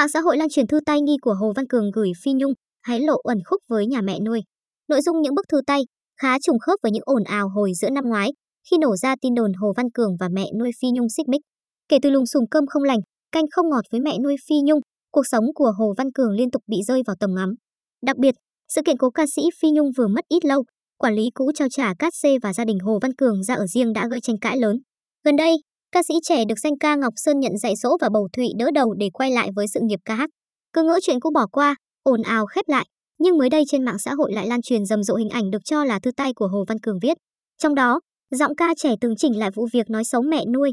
Mạng xã hội lan truyền thư tay nghi của Hồ Văn Cường gửi Phi Nhung, hé lộ ẩn khúc với nhà mẹ nuôi. Nội dung những bức thư tay khá trùng khớp với những ồn ào hồi giữa năm ngoái khi nổ ra tin đồn Hồ Văn Cường và mẹ nuôi Phi Nhung xích mích. Kể từ lùng xùm cơm không lành, canh không ngọt với mẹ nuôi Phi Nhung, cuộc sống của Hồ Văn Cường liên tục bị rơi vào tầm ngắm. Đặc biệt, sự kiện cố ca sĩ Phi Nhung vừa mất ít lâu, quản lý cũ trao trả cát xê và gia đình Hồ Văn Cường ra ở riêng đã gây tranh cãi lớn. Gần đây, ca sĩ trẻ được danh ca Ngọc Sơn nhận dạy dỗ và bầu thụy đỡ đầu để quay lại với sự nghiệp ca hát. Cứ ngỡ chuyện cũ bỏ qua, ồn ào khép lại, nhưng mới đây trên mạng xã hội lại lan truyền rầm rộ hình ảnh được cho là thư tay của Hồ Văn Cường viết. Trong đó, giọng ca trẻ tường trình lại vụ việc nói xấu mẹ nuôi.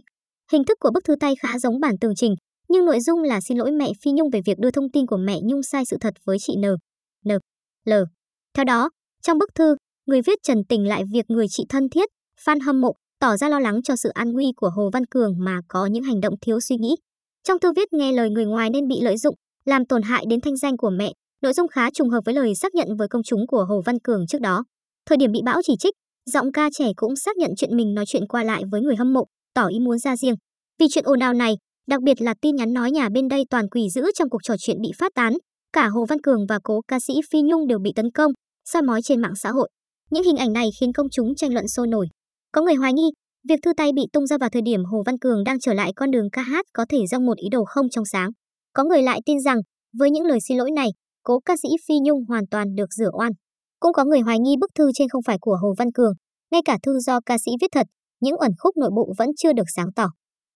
Hình thức của bức thư tay khá giống bản tường trình, nhưng nội dung là xin lỗi mẹ Phi Nhung về việc đưa thông tin của mẹ Nhung sai sự thật với chị N. N. L. Theo đó, trong bức thư, người viết trần tình lại việc người chị thân thiết, fan hâm mộ, tỏ ra lo lắng cho sự an nguy của Hồ Văn Cường mà có những hành động thiếu suy nghĩ. Trong thư viết nghe lời người ngoài nên bị lợi dụng, làm tổn hại đến thanh danh của mẹ, nội dung khá trùng hợp với lời xác nhận với công chúng của Hồ Văn Cường trước đó. Thời điểm bị bão chỉ trích, giọng ca trẻ cũng xác nhận chuyện mình nói chuyện qua lại với người hâm mộ, tỏ ý muốn ra riêng. Vì chuyện ồn ào này, đặc biệt là tin nhắn nói nhà bên đây toàn quỷ dữ trong cuộc trò chuyện bị phát tán, cả Hồ Văn Cường và cố ca sĩ Phi Nhung đều bị tấn công, soi mói trên mạng xã hội. Những hình ảnh này khiến công chúng tranh luận sôi nổi. Có người hoài nghi, việc thư tay bị tung ra vào thời điểm Hồ Văn Cường đang trở lại con đường ca hát có thể do một ý đồ không trong sáng. Có người lại tin rằng, với những lời xin lỗi này, cố ca sĩ Phi Nhung hoàn toàn được rửa oan. Cũng có người hoài nghi bức thư trên không phải của Hồ Văn Cường, ngay cả thư do ca sĩ viết thật, những ẩn khúc nội bộ vẫn chưa được sáng tỏ.